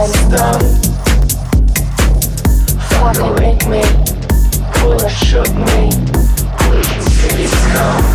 feeling dumb. Fucking me, pull shook me, we can see come.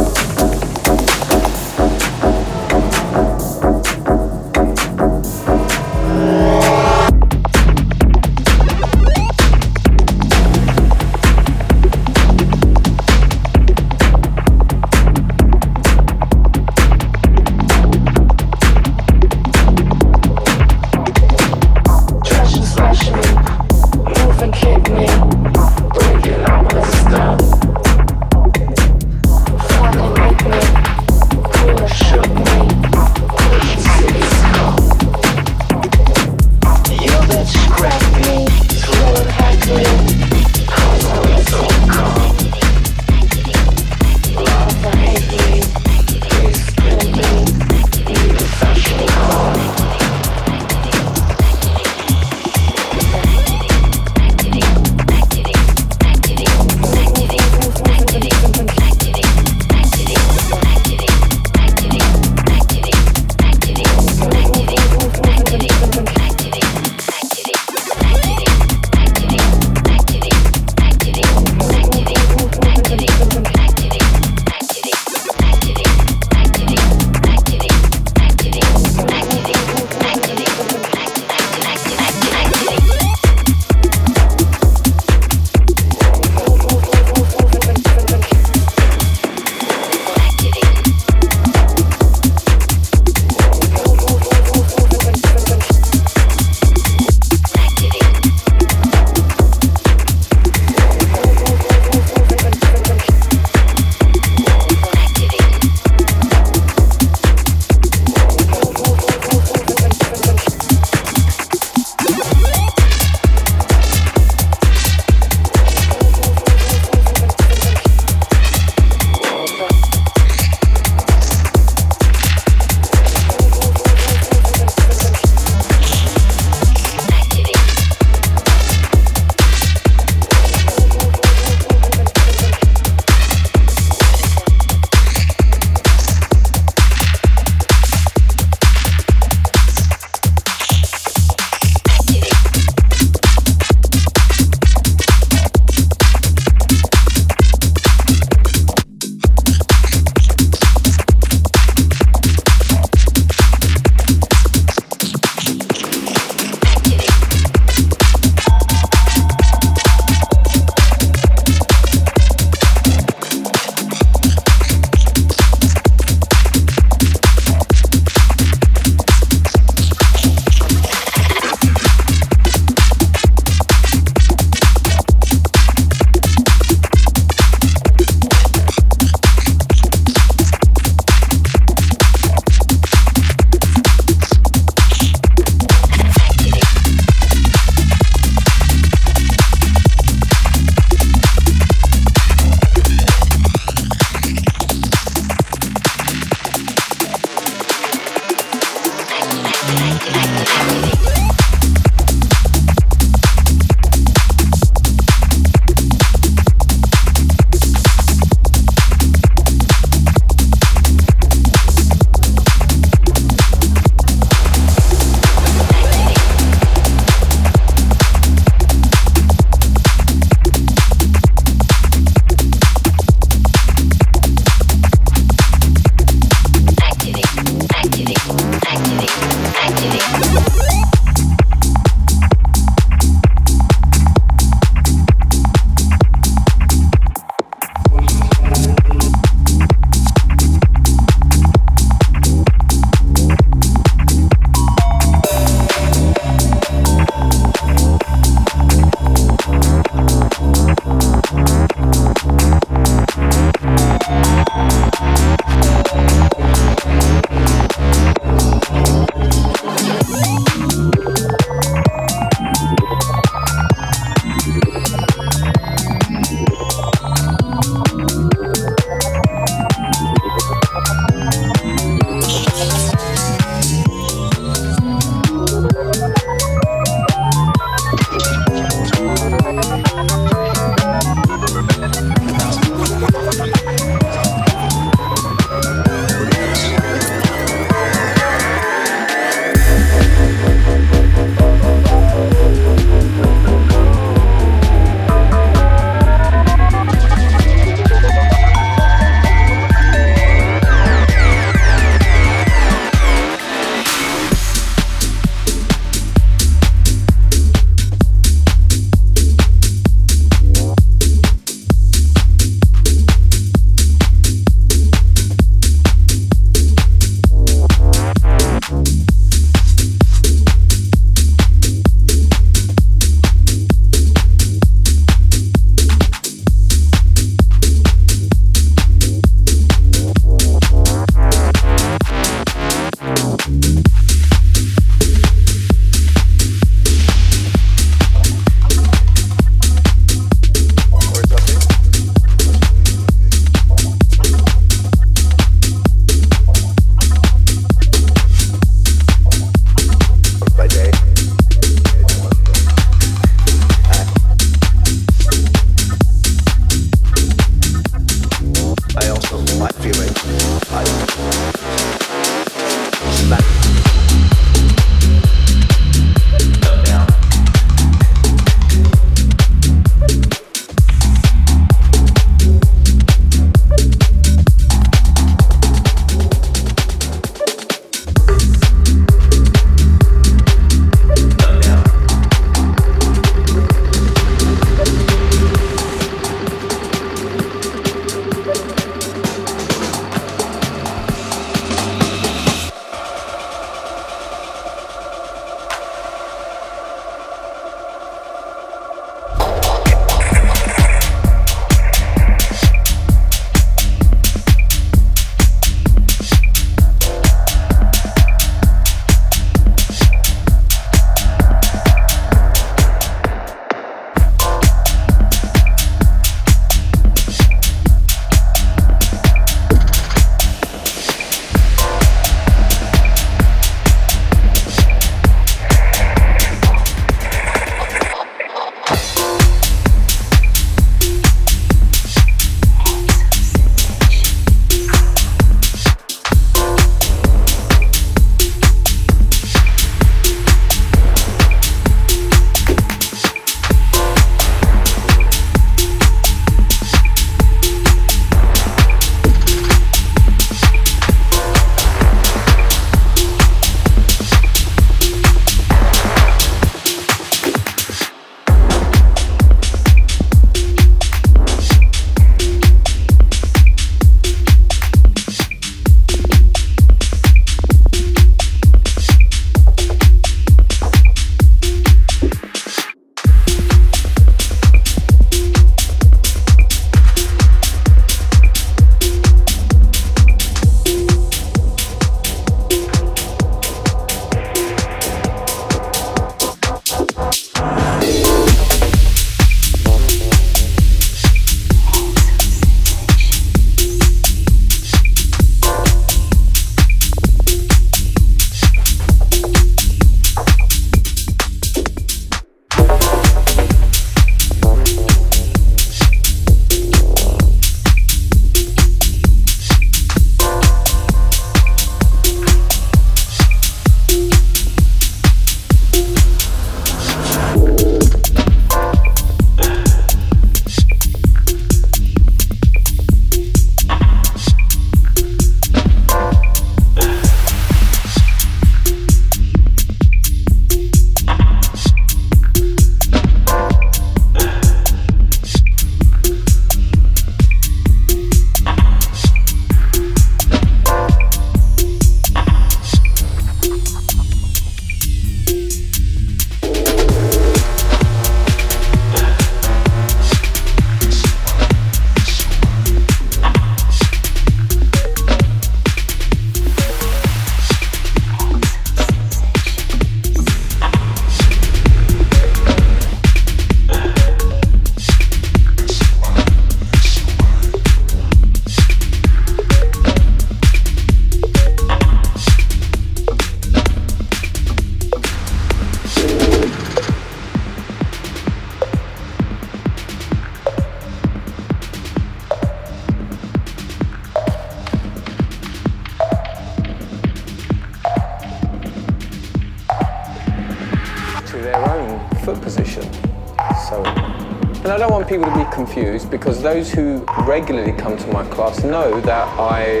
Because those who regularly come to my class know that I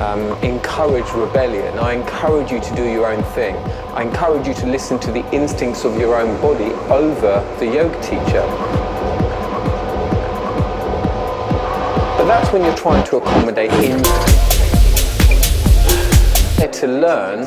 um, encourage rebellion. I encourage you to do your own thing. I encourage you to listen to the instincts of your own body over the yoga teacher. But that's when you're trying to accommodate in to learn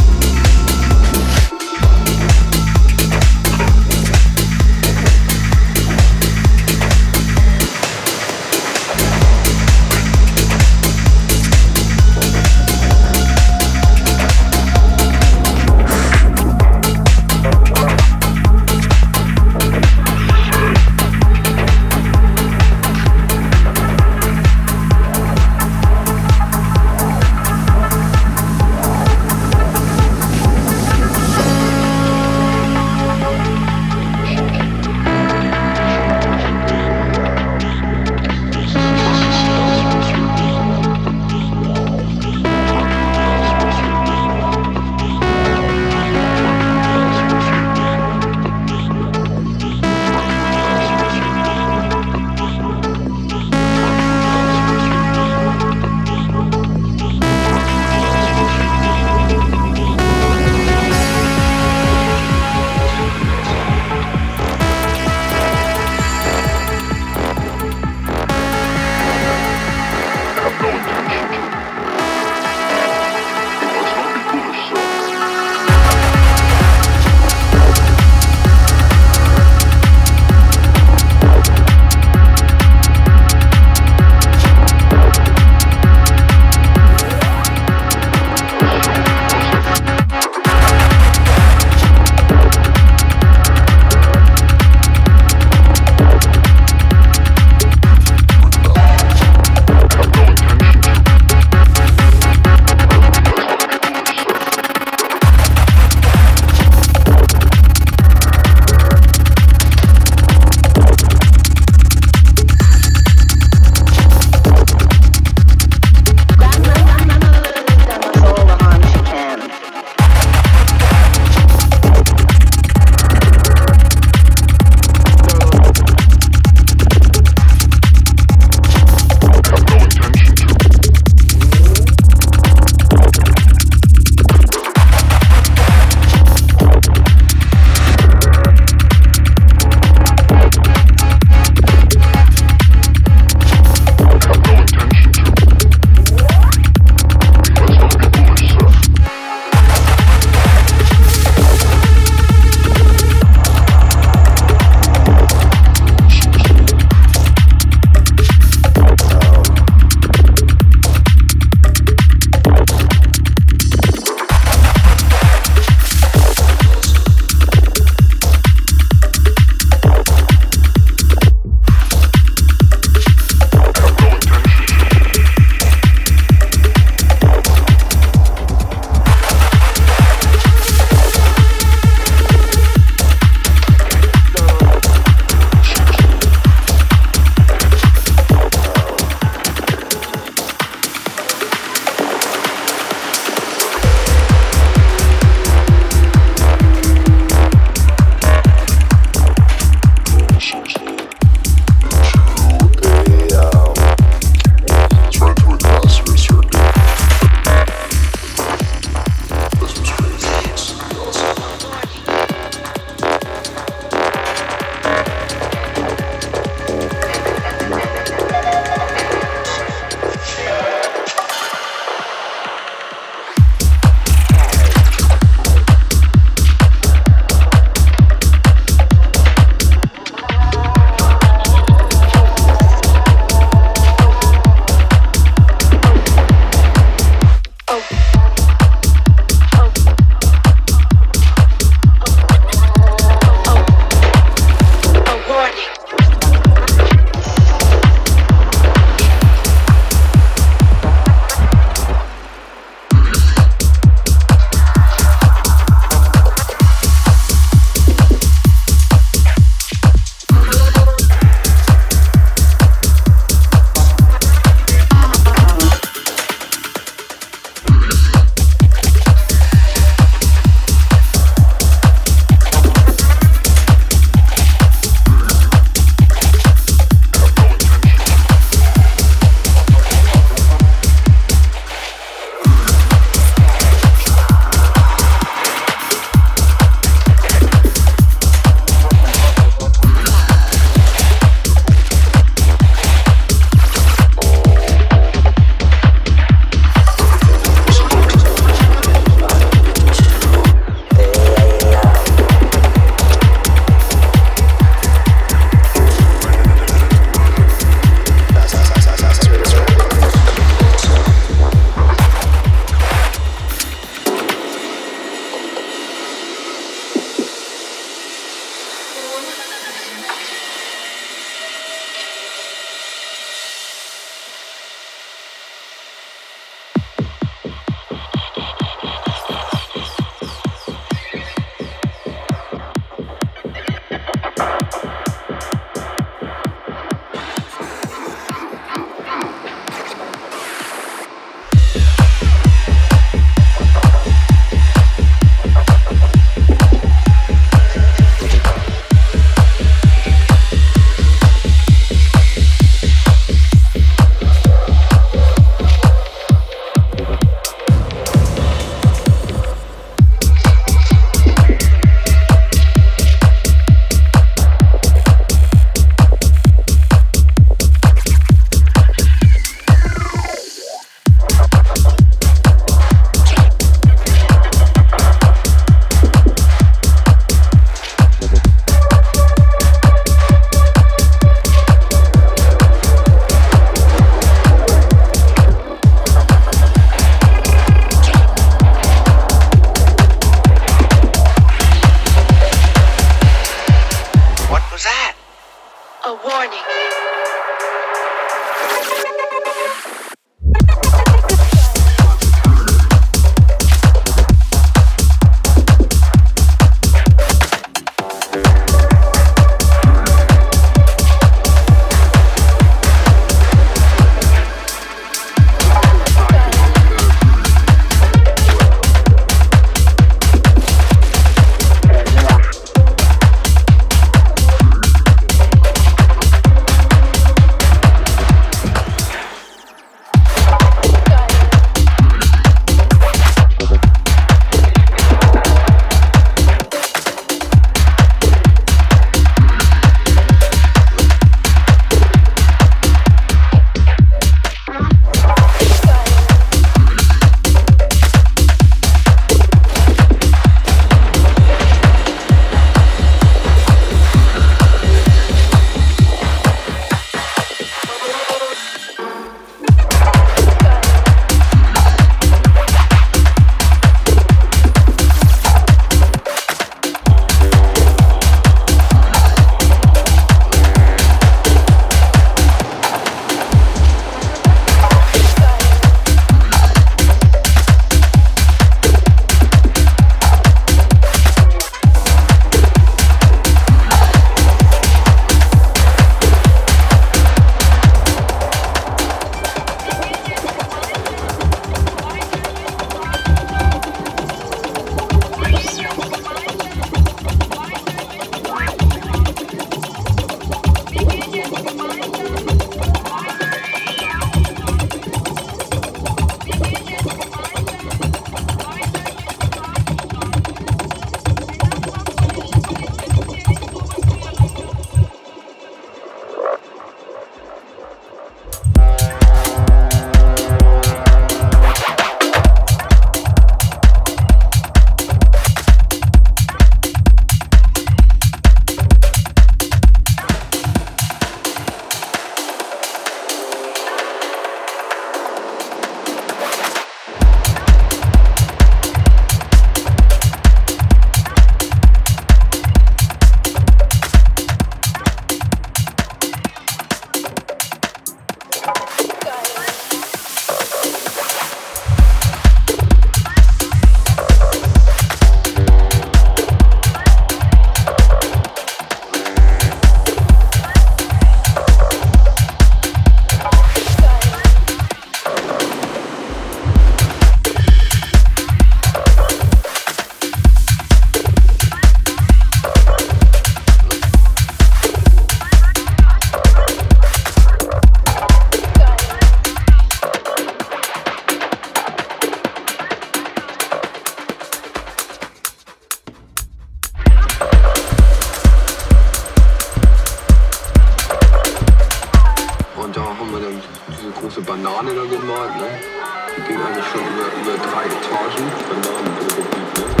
über, über drei Etagen. Dann waren wir ne?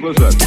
Douglas Edwards.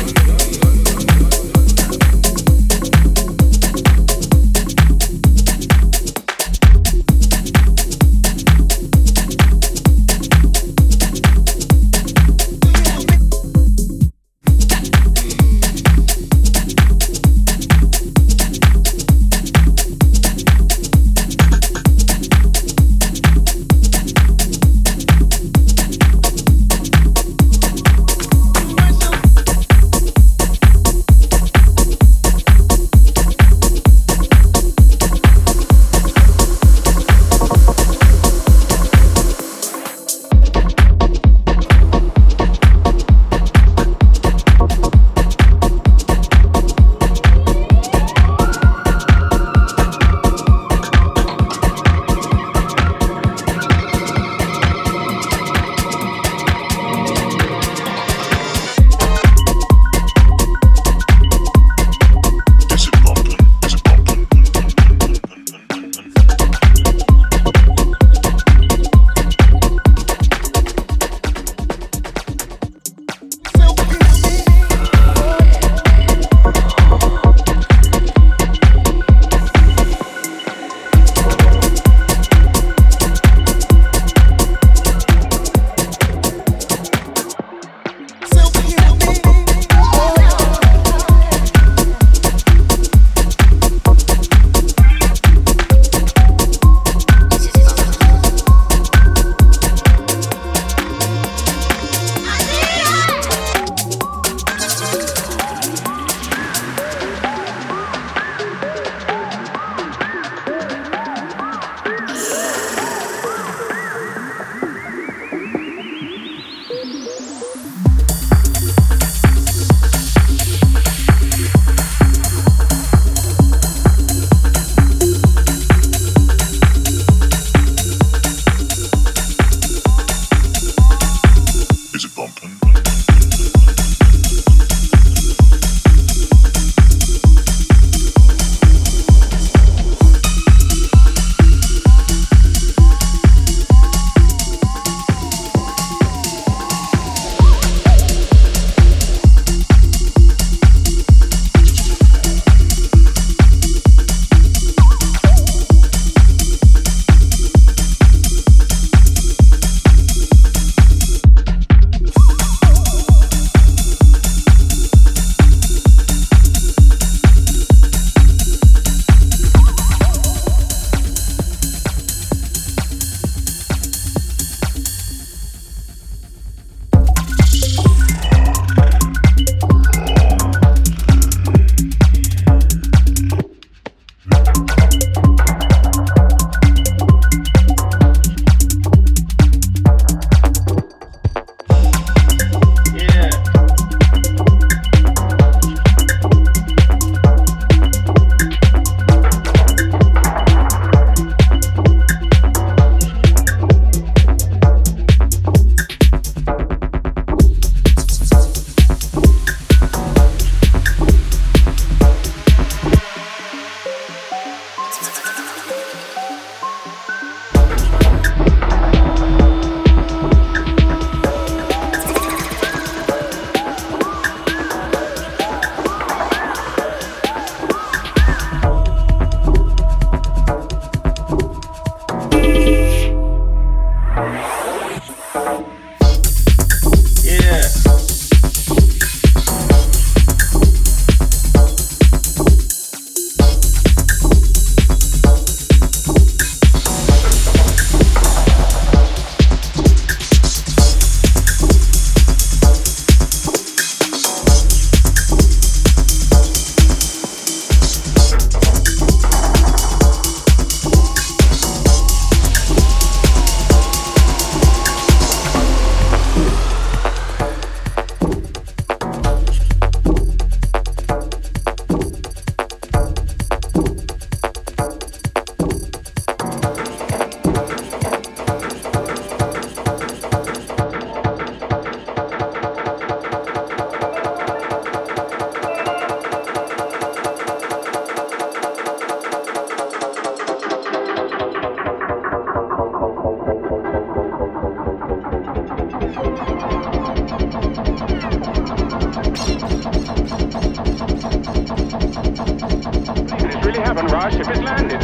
Raj ship is landed.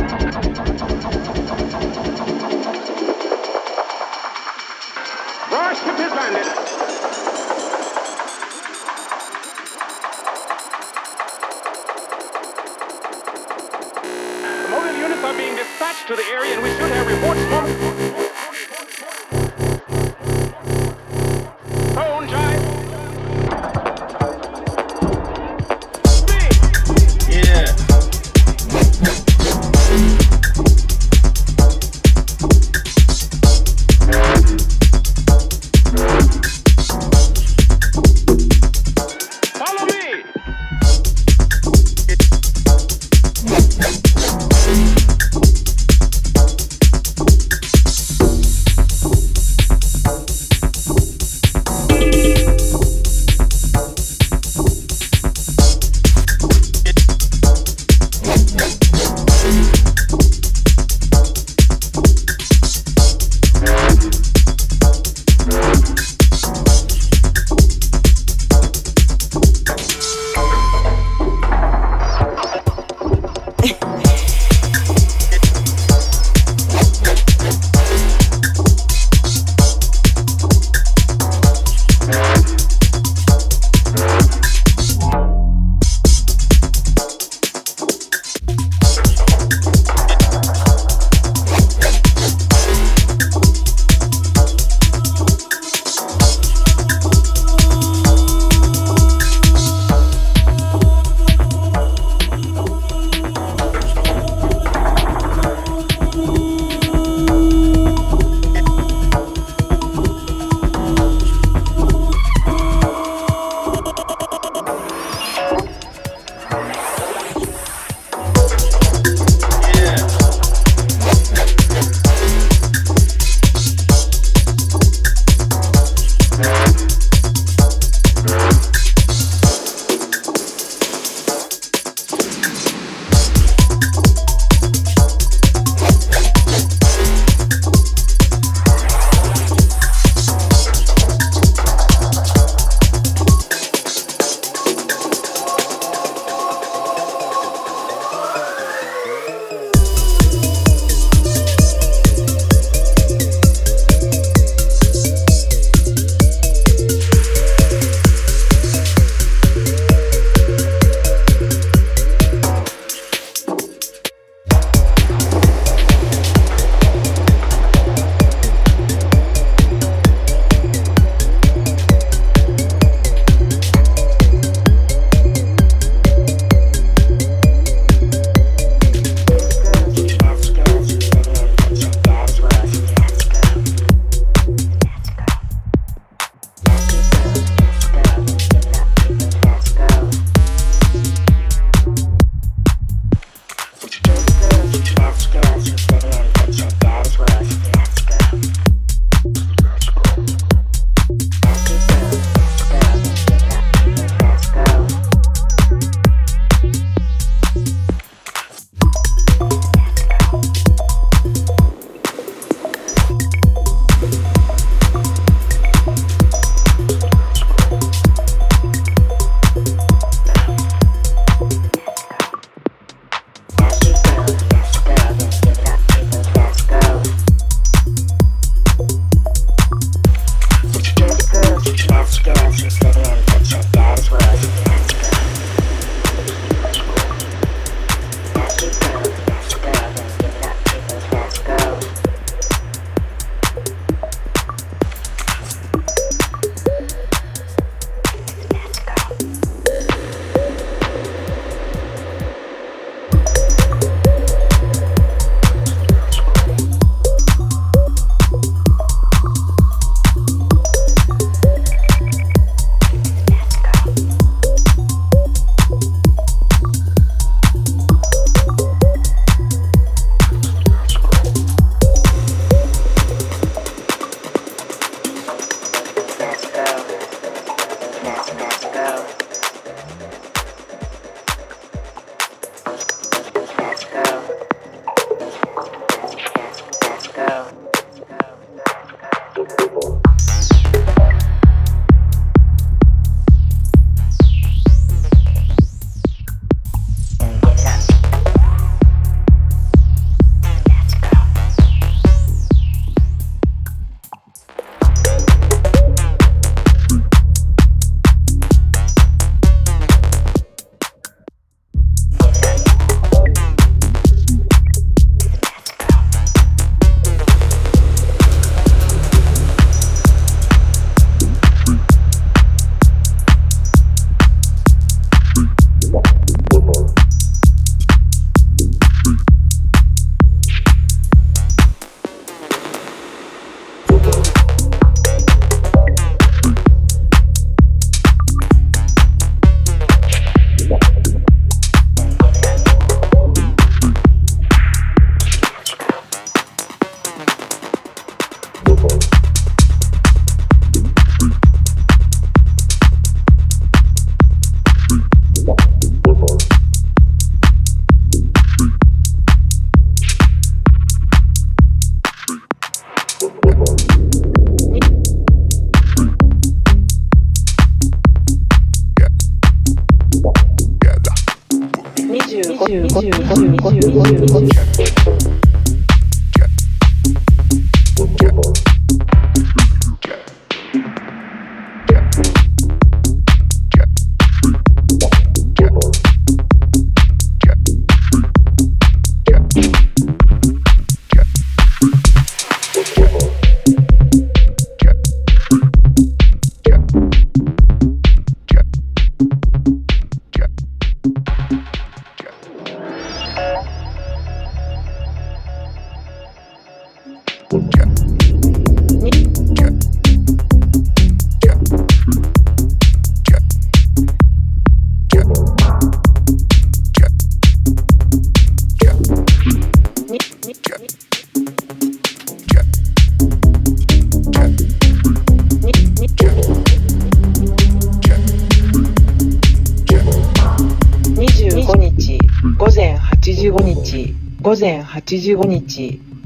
Raj ship is landed.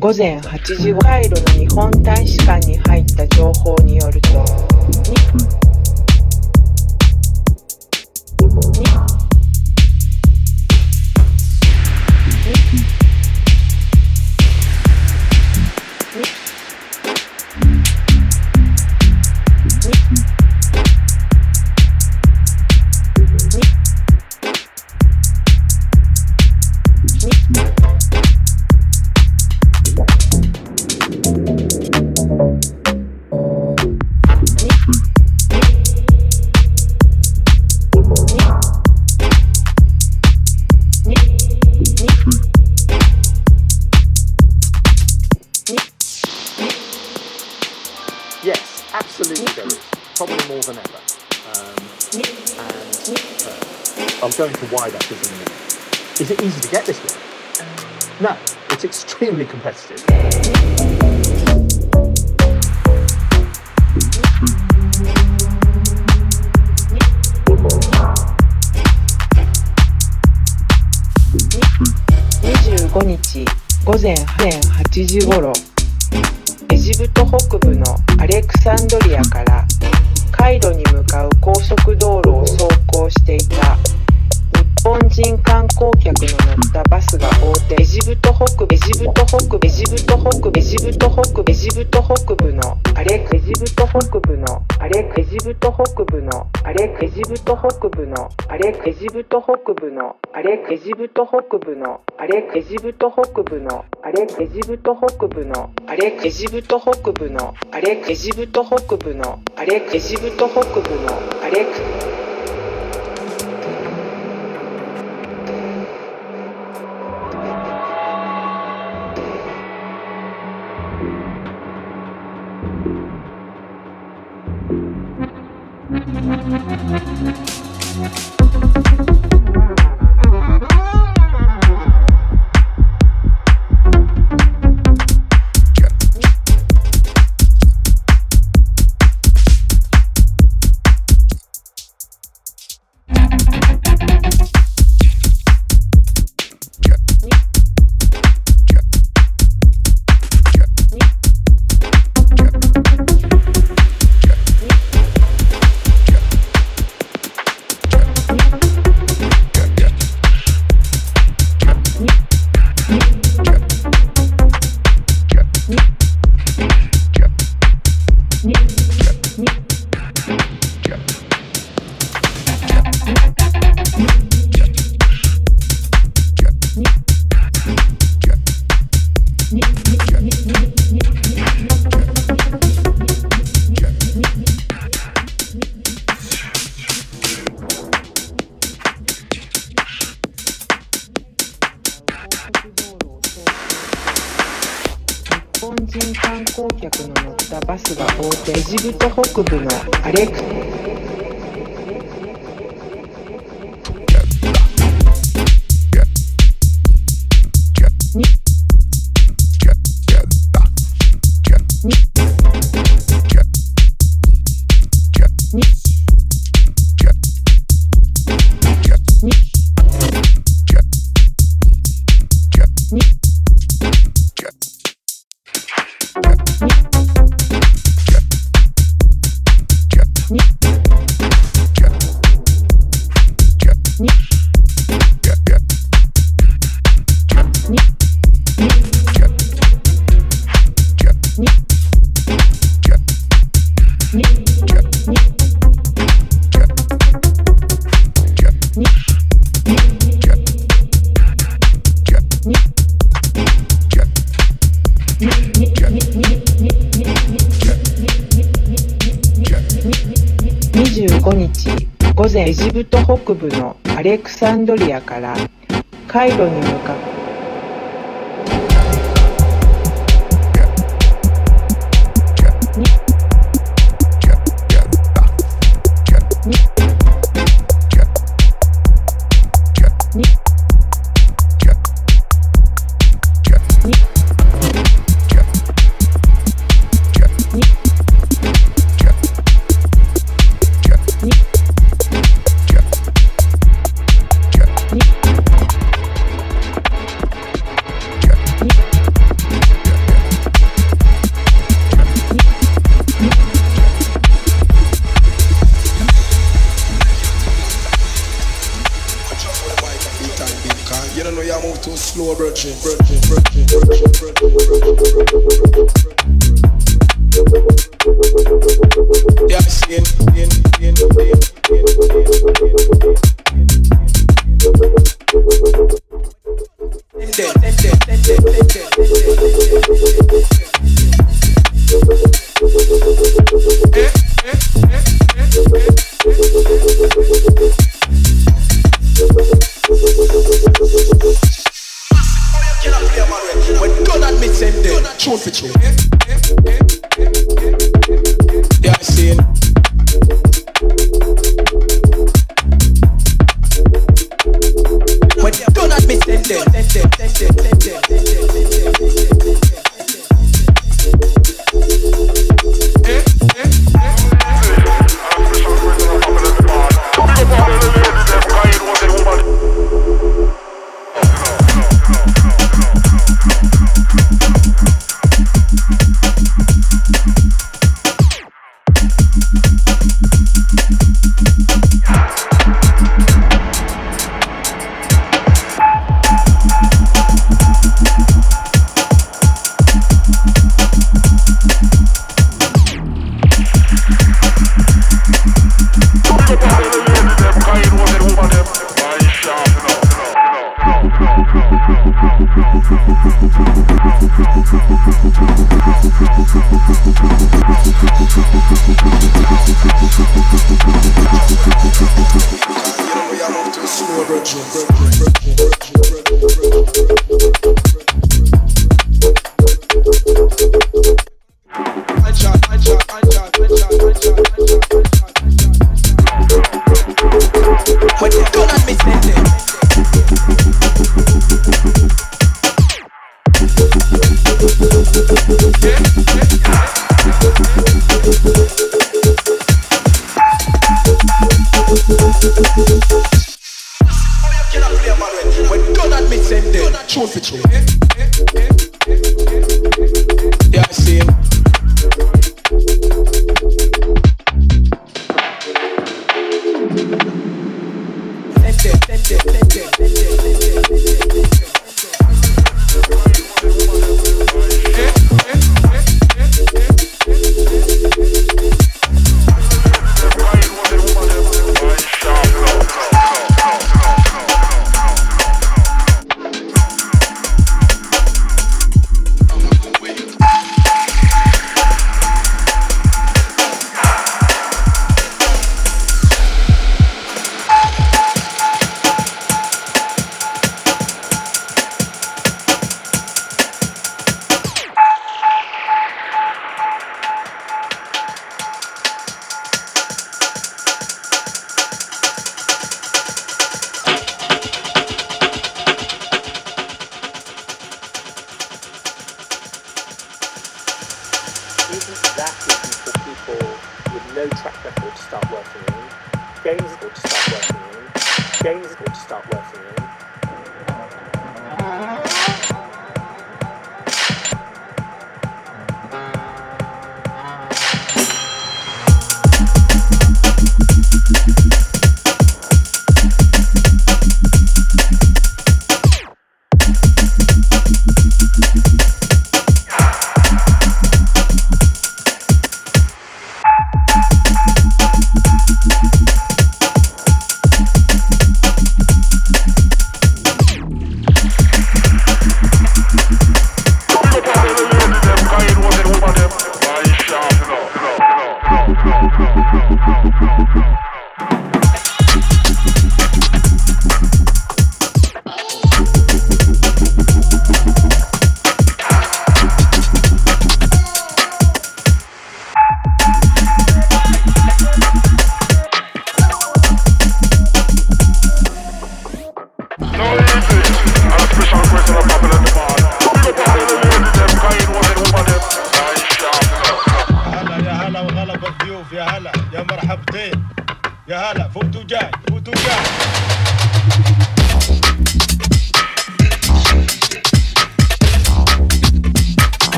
午前8時ブト北部のあれエジプト北部のあれエジプト北部のあれエジプト北部のあれエジプト北部のあれエジプト北部のあれあれプト北部のアレクサンドリアからカイロに向かって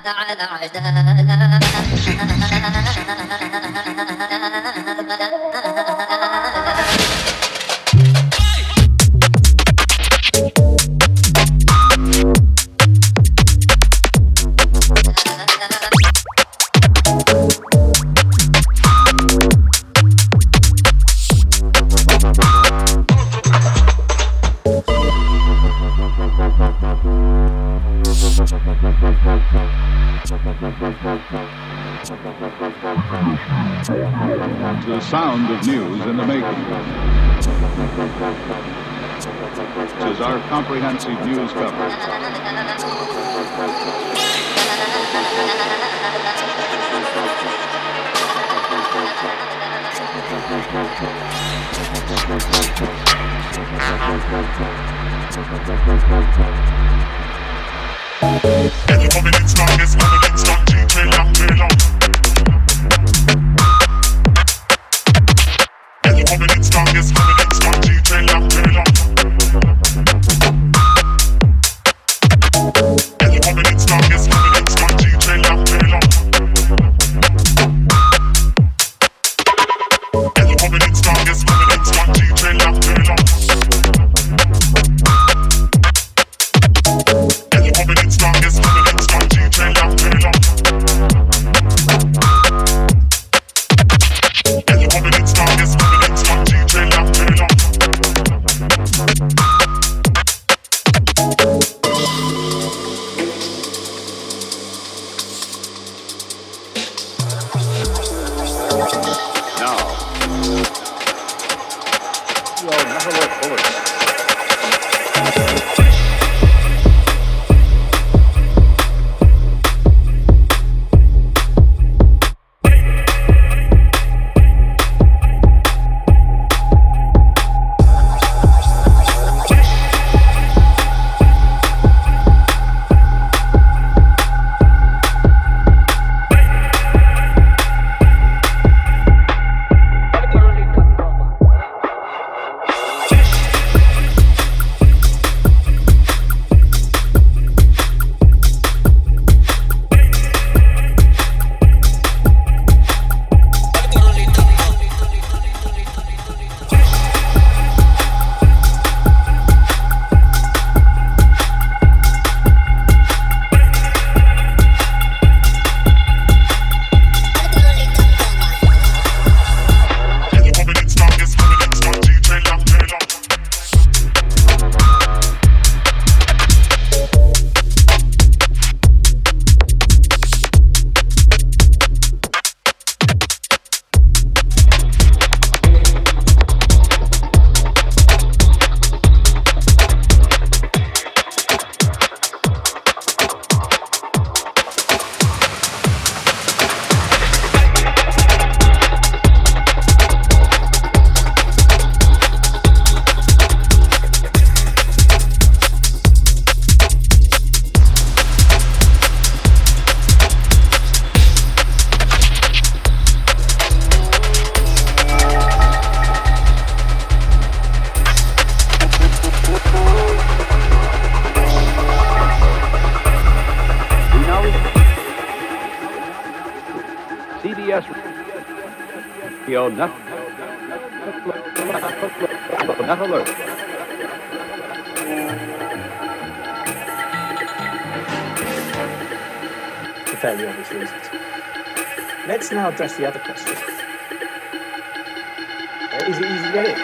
う The our comprehensive news coverage. CBS Radio Net, Net Alert. For fairly obvious reasons. Let's now address the other question. Is it easy to get in?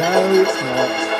No, it's not.